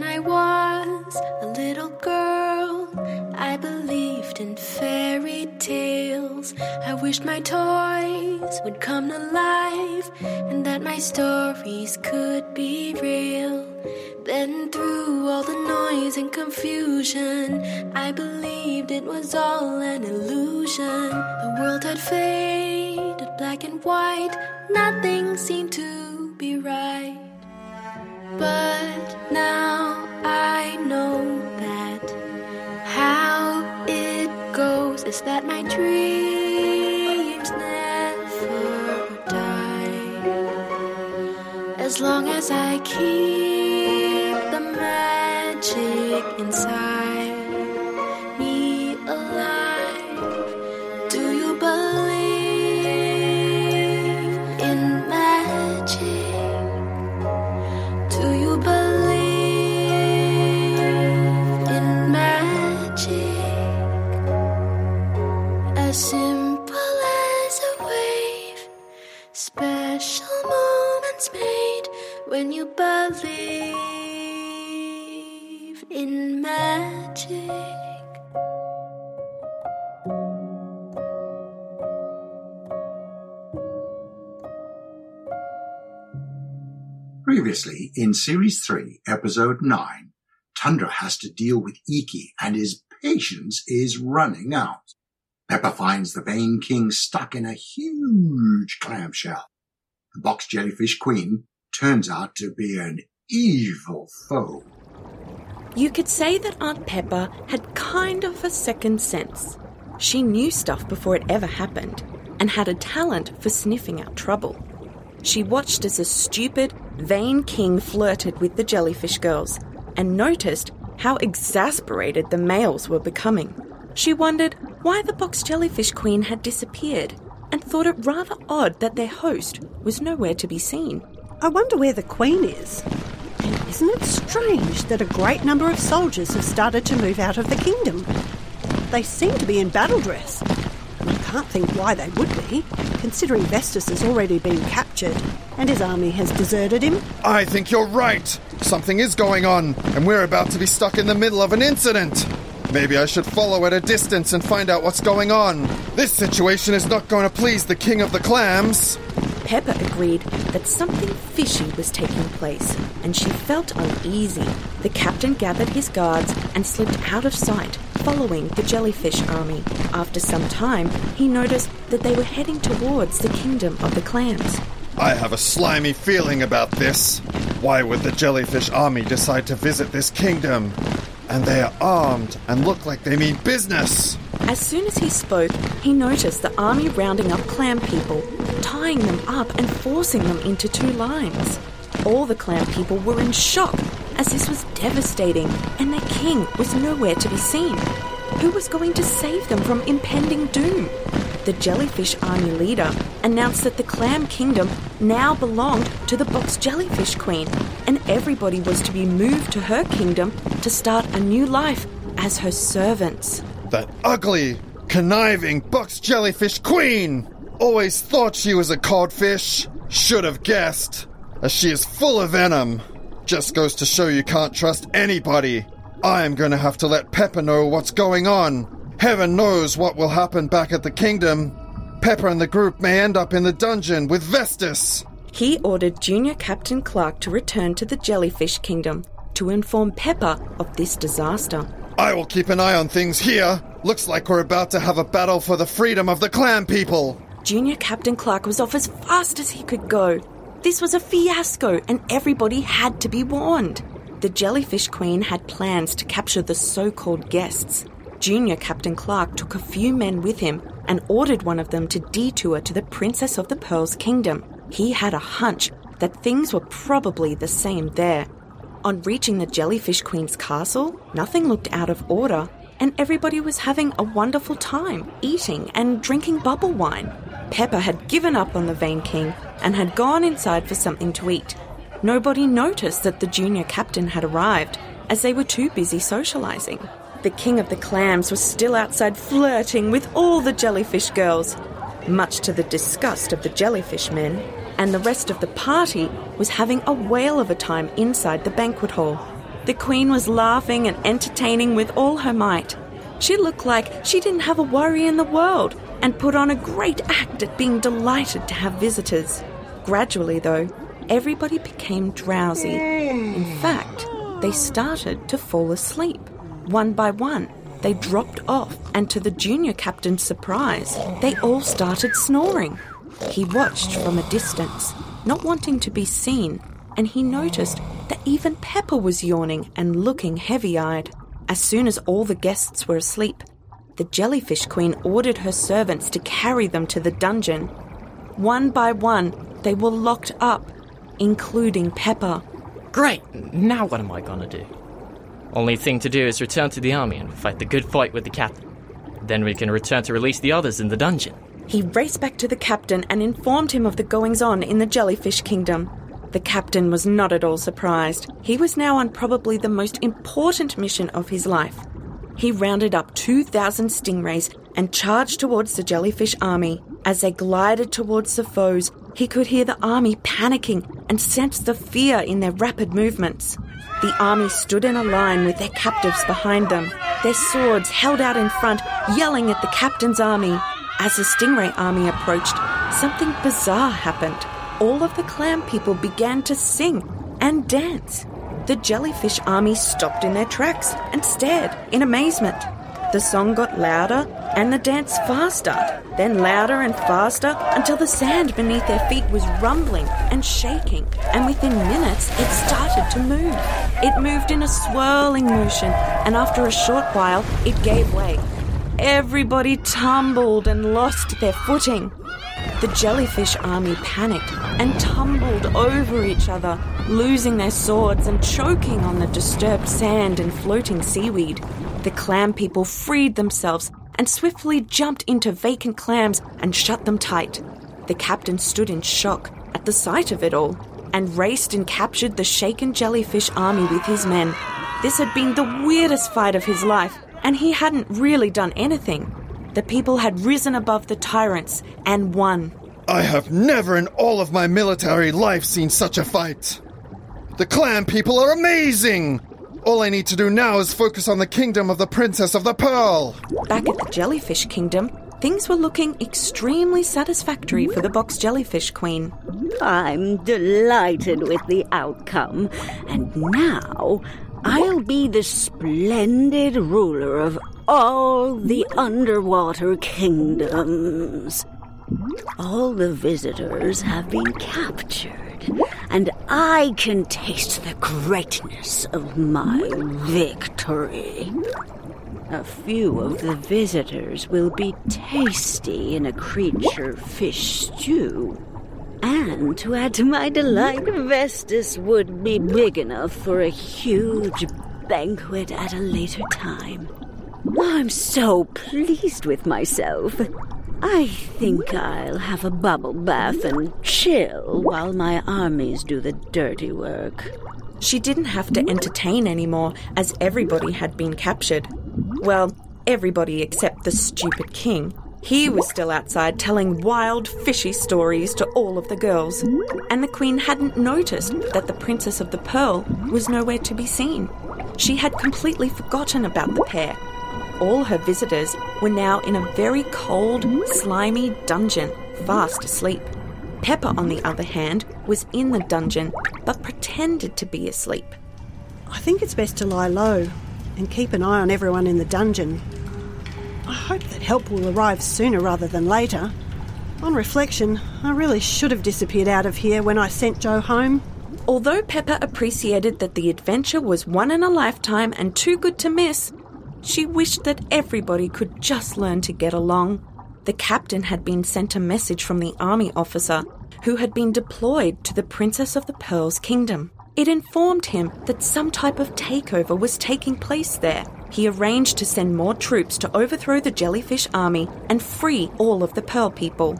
When I was a little girl, I believed in fairy tales. I wished my toys would come to life and that my stories could be real. Then, through all the noise and confusion, I believed it was all an illusion. The world had faded black and white, nothing seemed to be right. But that my dreams never die. As long as I keep the magic inside special moments made when you believe in magic. Previously, in Series 3, Episode 9, Tundra has to deal with Eiki and his patience is running out. Pepper finds the Vain King stuck in a huge clamshell. The box jellyfish queen turns out to be an evil foe. You could say that Aunt Pepper had kind of a second sense. She knew stuff before it ever happened and had a talent for sniffing out trouble. She watched as a stupid, vain king flirted with the jellyfish girls and noticed how exasperated the males were becoming. She wondered why the box jellyfish queen had disappeared and thought it rather odd that their host was nowhere to be seen. I wonder where the Queen is. And isn't it strange that a great number of soldiers have started to move out of the kingdom? They seem to be in battle dress. I can't think why they would be, considering Vestus has already been captured and his army has deserted him. I think you're right. Something is going on, and we're about to be stuck in the middle of an incident. Maybe I should follow at a distance and find out what's going on. This situation is not going to please the king of the clams. Pepper agreed that something fishy was taking place, and she felt uneasy. The captain gathered his guards and slipped out of sight, following the jellyfish army. After some time, he noticed that they were heading towards the kingdom of the clams. I have a slimy feeling about this. Why would the jellyfish army decide to visit this kingdom? And they are armed and look like they mean business. As soon as he spoke, he noticed the army rounding up clam people, tying them up and forcing them into two lines. All the clam people were in shock, as this was devastating, and their king was nowhere to be seen. Who was going to save them from impending doom? The jellyfish army leader announced that the clam kingdom now belonged to the box jellyfish queen, and everybody was to be moved to her kingdom to start a new life as her servants. That ugly, conniving box jellyfish queen! Always thought she was a codfish. Should have guessed. As she is full of venom. Just goes to show you can't trust anybody. I am going to have to let Pepper know what's going on. Heaven knows what will happen back at the kingdom. Pepper and the group may end up in the dungeon with Vestus. He ordered Junior Captain Clark to return to the Jellyfish Kingdom to inform Pepper of this disaster. I will keep an eye on things here. Looks like we're about to have a battle for the freedom of the clan people. Junior Captain Clark was off as fast as he could go. This was a fiasco, and everybody had to be warned. The Jellyfish Queen had plans to capture the so called guests. Junior Captain Clark took a few men with him and ordered one of them to detour to the Princess of the Pearls Kingdom. He had a hunch that things were probably the same there. On reaching the Jellyfish Queen's castle, nothing looked out of order, and everybody was having a wonderful time, eating and drinking bubble wine. Pepper had given up on the Vain King and had gone inside for something to eat. Nobody noticed that the junior captain had arrived, as they were too busy socializing. The king of the clams was still outside flirting with all the jellyfish girls, much to the disgust of the jellyfish men, and the rest of the party was having a whale of a time inside the banquet hall. The queen was laughing and entertaining with all her might. She looked like she didn't have a worry in the world and put on a great act at being delighted to have visitors. Gradually, though, everybody became drowsy. In fact, they started to fall asleep. One by one, they dropped off, and to the junior captain's surprise, they all started snoring. He watched from a distance, not wanting to be seen, and he noticed that even Pepper was yawning and looking heavy eyed. As soon as all the guests were asleep, the jellyfish queen ordered her servants to carry them to the dungeon. One by one, they were locked up, including Pepper. Great! Now what am I gonna do? Only thing to do is return to the army and fight the good fight with the captain. Then we can return to release the others in the dungeon. He raced back to the captain and informed him of the goings on in the jellyfish kingdom. The captain was not at all surprised. He was now on probably the most important mission of his life. He rounded up 2,000 stingrays and charged towards the jellyfish army. As they glided towards the foes, he could hear the army panicking and sensed the fear in their rapid movements. The army stood in a line with their captives behind them, their swords held out in front, yelling at the captain's army. As the stingray army approached, something bizarre happened. All of the clam people began to sing and dance. The jellyfish army stopped in their tracks and stared in amazement. The song got louder and the dance faster, then louder and faster until the sand beneath their feet was rumbling and shaking, and within minutes it started to move. It moved in a swirling motion, and after a short while it gave way. Everybody tumbled and lost their footing. The jellyfish army panicked and tumbled over each other, losing their swords and choking on the disturbed sand and floating seaweed. The clam people freed themselves and swiftly jumped into vacant clams and shut them tight. The captain stood in shock at the sight of it all and raced and captured the shaken jellyfish army with his men. This had been the weirdest fight of his life, and he hadn't really done anything. The people had risen above the tyrants and won. I have never in all of my military life seen such a fight. The clan people are amazing! All I need to do now is focus on the kingdom of the Princess of the Pearl. Back at the jellyfish kingdom, things were looking extremely satisfactory for the box jellyfish queen. I'm delighted with the outcome, and now I'll be the splendid ruler of all the underwater kingdoms. All the visitors have been captured, and I can taste the greatness of my victory. A few of the visitors will be tasty in a creature fish stew. And to add to my delight, Vestus would be big enough for a huge banquet at a later time. I'm so pleased with myself. I think I'll have a bubble bath and chill while my armies do the dirty work. She didn't have to entertain anymore, as everybody had been captured. Well, everybody except the stupid king. He was still outside telling wild, fishy stories to all of the girls, and the queen hadn't noticed that the Princess of the Pearl was nowhere to be seen. She had completely forgotten about the pair. All her visitors were now in a very cold, mm. slimy dungeon, fast asleep. Pepper, on the other hand, was in the dungeon but pretended to be asleep. I think it's best to lie low and keep an eye on everyone in the dungeon. I hope that help will arrive sooner rather than later. On reflection, I really should have disappeared out of here when I sent Jo home. Although Pepper appreciated that the adventure was one in a lifetime and too good to miss, she wished that everybody could just learn to get along. The captain had been sent a message from the army officer who had been deployed to the Princess of the Pearl's kingdom. It informed him that some type of takeover was taking place there. He arranged to send more troops to overthrow the jellyfish army and free all of the Pearl people.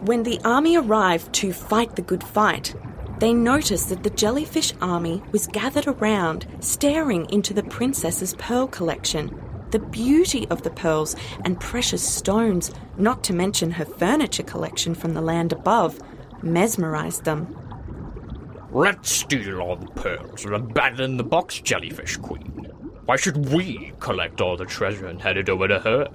When the army arrived to fight the good fight, they noticed that the jellyfish army was gathered around, staring into the princess's pearl collection. The beauty of the pearls and precious stones, not to mention her furniture collection from the land above, mesmerized them. Let's steal all the pearls and abandon the box jellyfish queen. Why should we collect all the treasure and hand it over to her?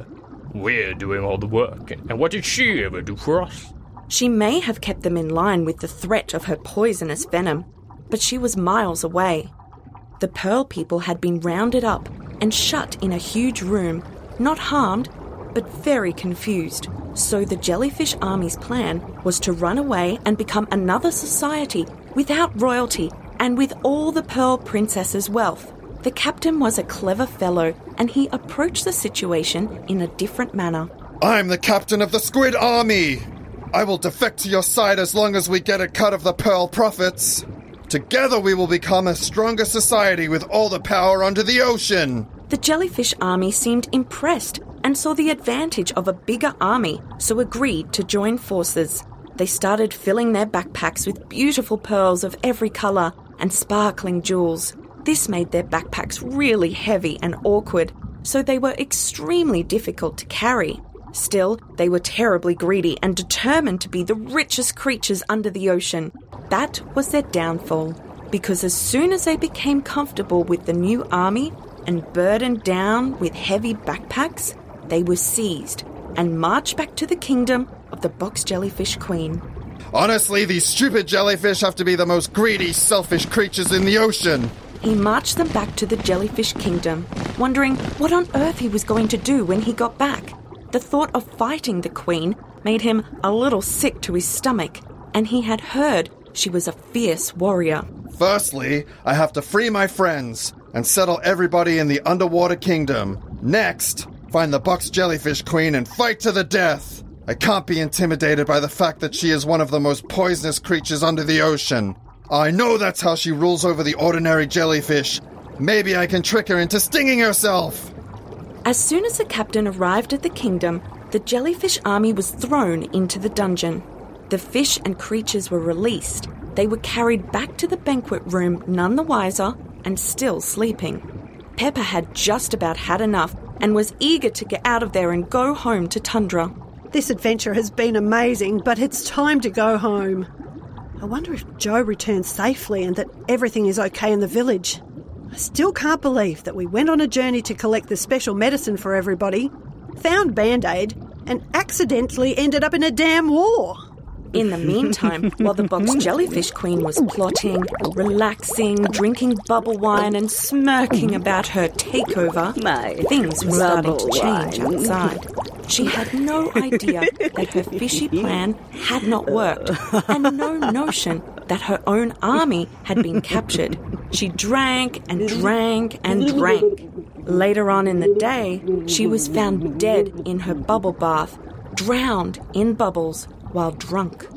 We're doing all the work, and what did she ever do for us? She may have kept them in line with the threat of her poisonous venom, but she was miles away. The Pearl people had been rounded up and shut in a huge room, not harmed, but very confused. So the Jellyfish Army's plan was to run away and become another society without royalty and with all the Pearl Princess's wealth. The captain was a clever fellow and he approached the situation in a different manner. I'm the captain of the Squid Army! I will defect to your side as long as we get a cut of the Pearl profits. Together we will become a stronger society with all the power under the ocean. The Jellyfish Army seemed impressed and saw the advantage of a bigger army, so agreed to join forces. They started filling their backpacks with beautiful pearls of every colour and sparkling jewels. This made their backpacks really heavy and awkward, so they were extremely difficult to carry. Still, they were terribly greedy and determined to be the richest creatures under the ocean. That was their downfall, because as soon as they became comfortable with the new army and burdened down with heavy backpacks, they were seized and marched back to the kingdom of the box jellyfish queen. Honestly, these stupid jellyfish have to be the most greedy, selfish creatures in the ocean. He marched them back to the jellyfish kingdom, wondering what on earth he was going to do when he got back. The thought of fighting the queen made him a little sick to his stomach, and he had heard she was a fierce warrior. Firstly, I have to free my friends and settle everybody in the underwater kingdom. Next, find the box jellyfish queen and fight to the death. I can't be intimidated by the fact that she is one of the most poisonous creatures under the ocean. I know that's how she rules over the ordinary jellyfish. Maybe I can trick her into stinging herself. As soon as the captain arrived at the kingdom, the jellyfish army was thrown into the dungeon. The fish and creatures were released. They were carried back to the banquet room, none the wiser, and still sleeping. Pepper had just about had enough and was eager to get out of there and go home to Tundra. This adventure has been amazing, but it's time to go home. I wonder if Jo returned safely and that everything is okay in the village. I still can't believe that we went on a journey to collect the special medicine for everybody, found Band Aid, and accidentally ended up in a damn war. In the meantime, while the box jellyfish queen was plotting, relaxing, drinking bubble wine, and smirking about her takeover, My things were starting to change wine. outside. She had no idea that her fishy plan had not worked, and no notion that her own army had been captured. She drank and drank and drank. Later on in the day, she was found dead in her bubble bath, drowned in bubbles while drunk.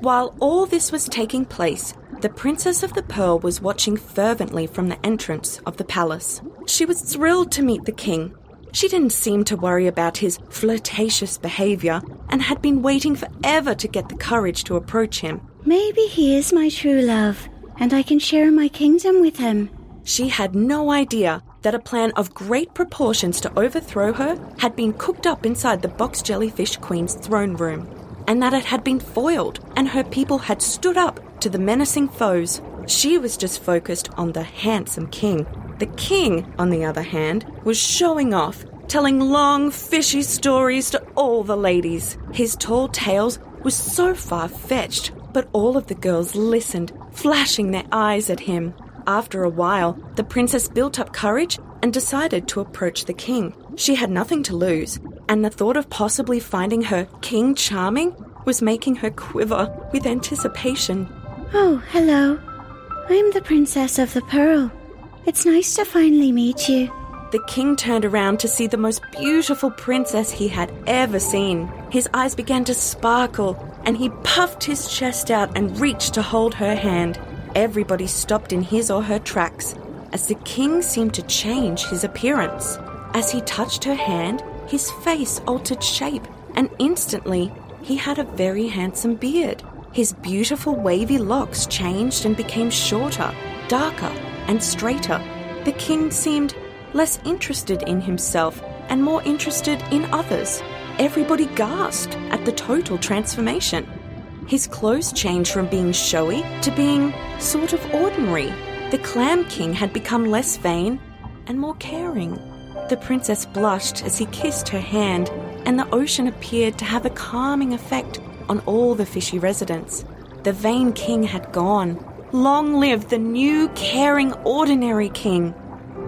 While all this was taking place, the Princess of the Pearl was watching fervently from the entrance of the palace. She was thrilled to meet the king. She didn't seem to worry about his flirtatious behavior and had been waiting forever to get the courage to approach him. Maybe he is my true love, and I can share my kingdom with him. She had no idea that a plan of great proportions to overthrow her had been cooked up inside the box jellyfish queen's throne room, and that it had been foiled and her people had stood up to the menacing foes. She was just focused on the handsome king. The king, on the other hand, was showing off, telling long, fishy stories to all the ladies. His tall tales were so far fetched, but all of the girls listened, flashing their eyes at him. After a while, the princess built up courage and decided to approach the king. She had nothing to lose, and the thought of possibly finding her King Charming was making her quiver with anticipation. Oh, hello. I'm the Princess of the Pearl. It's nice to finally meet you. The king turned around to see the most beautiful princess he had ever seen. His eyes began to sparkle, and he puffed his chest out and reached to hold her hand. Everybody stopped in his or her tracks as the king seemed to change his appearance. As he touched her hand, his face altered shape, and instantly he had a very handsome beard. His beautiful wavy locks changed and became shorter, darker, and straighter. The king seemed less interested in himself and more interested in others. Everybody gasped at the total transformation. His clothes changed from being showy to being sort of ordinary. The Clam King had become less vain and more caring. The princess blushed as he kissed her hand, and the ocean appeared to have a calming effect on all the fishy residents. The vain king had gone. Long live the new, caring, ordinary king!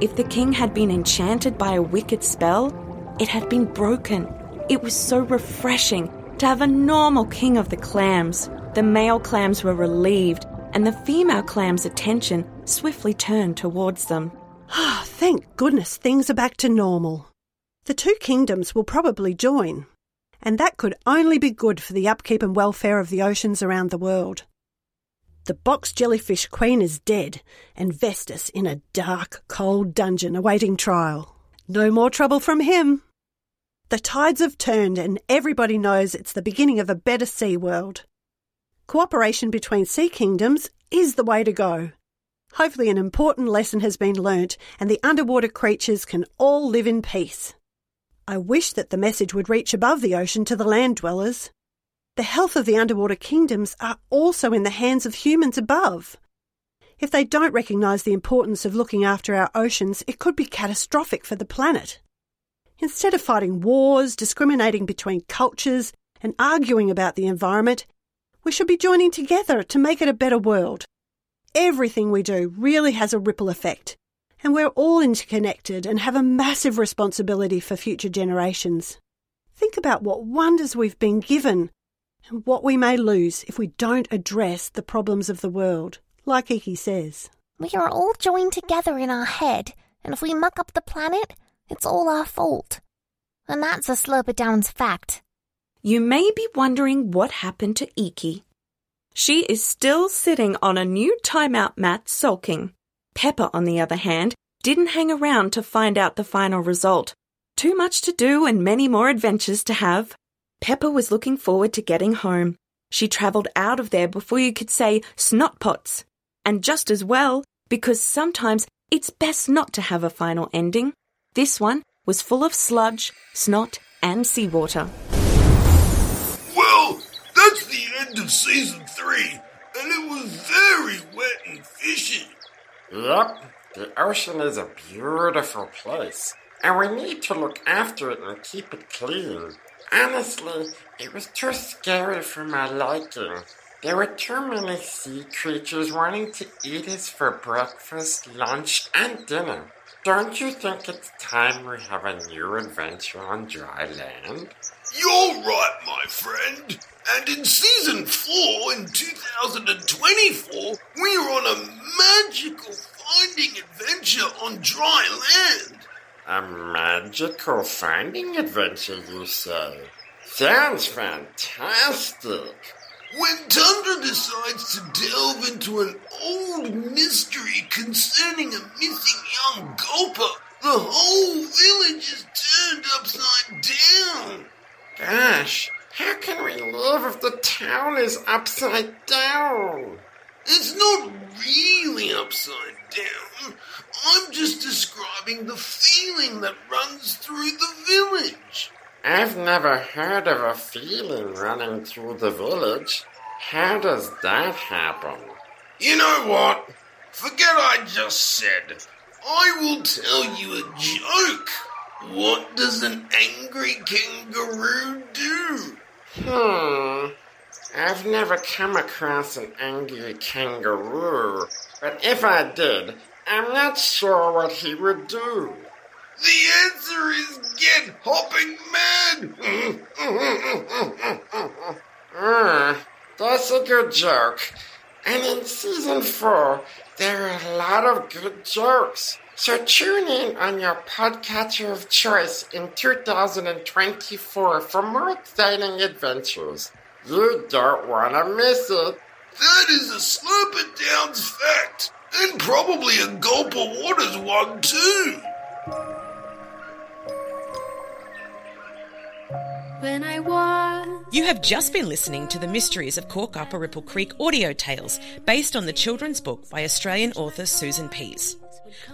If the king had been enchanted by a wicked spell, it had been broken. It was so refreshing to have a normal king of the clams. The male clams were relieved, and the female clam's attention swiftly turned towards them. Ah, thank goodness things are back to normal. The two kingdoms will probably join, and that could only be good for the upkeep and welfare of the oceans around the world. The box jellyfish queen is dead, and Vestus in a dark, cold dungeon awaiting trial. No more trouble from him. The tides have turned, and everybody knows it's the beginning of a better sea world. Cooperation between sea kingdoms is the way to go. Hopefully, an important lesson has been learnt, and the underwater creatures can all live in peace. I wish that the message would reach above the ocean to the land dwellers. The health of the underwater kingdoms are also in the hands of humans above. If they don't recognise the importance of looking after our oceans, it could be catastrophic for the planet. Instead of fighting wars, discriminating between cultures, and arguing about the environment, we should be joining together to make it a better world. Everything we do really has a ripple effect, and we're all interconnected and have a massive responsibility for future generations. Think about what wonders we've been given and what we may lose if we don't address the problems of the world, like Eiki says. We are all joined together in our head, and if we muck up the planet, it's all our fault. And that's a Slurper Downs fact. You may be wondering what happened to Eiki. She is still sitting on a new timeout mat sulking. Pepper, on the other hand, didn't hang around to find out the final result. Too much to do and many more adventures to have. Pepper was looking forward to getting home. She travelled out of there before you could say snotpots. And just as well, because sometimes it's best not to have a final ending. This one was full of sludge, snot, and seawater. That's the end of season three, and it was very wet and fishy. Yep, the ocean is a beautiful place, and we need to look after it and keep it clean. Honestly, it was too scary for my liking. There were too many sea creatures wanting to eat us for breakfast, lunch, and dinner. Don't you think it's time we have a new adventure on dry land? You're right, my friend. And in season 4 in 2024, we are on a magical finding adventure on dry land. A magical finding adventure, you say? Sounds fantastic. When Tundra decides to delve into an old mystery concerning a missing young Gulper, the whole village is turned upside down. Gosh, how can we live if the town is upside down? It's not really upside down. I'm just describing the feeling that runs through the village. I've never heard of a feeling running through the village. How does that happen? You know what? Forget I just said. I will tell you a joke. What does an angry kangaroo do? Hmm. I've never come across an angry kangaroo, but if I did, I'm not sure what he would do. The answer is get hopping mad. Ah, that's a good joke. And in season four, there are a lot of good jokes. So tune in on your podcatcher of choice in 2024 for more exciting adventures. You don't want to miss it. That is a Slurper Downs fact, and probably a gulp of Waters one too. When I was You have just been listening to the Mysteries of Corkuparipple Creek audio tales based on the children's book by Australian author Susan Pease.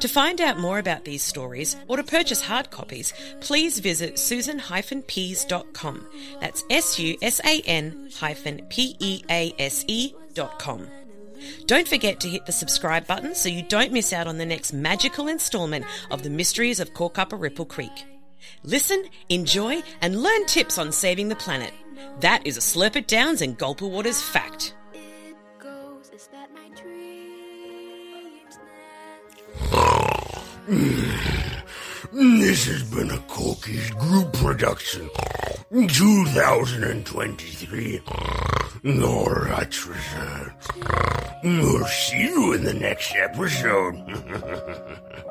To find out more about these stories or to purchase hard copies, please visit susan-pease.com. That's S-U-S-A-N hyphen P-E-A-S-E dot com. Don't forget to hit the subscribe button so you don't miss out on the next magical installment of the Mysteries of Cork Ripple Creek. Listen, enjoy, and learn tips on saving the planet. That is a Slurper Downs and Gulper Waters fact. This has been a Corkies Group production. 2023. All rights reserved. We'll see you in the next episode.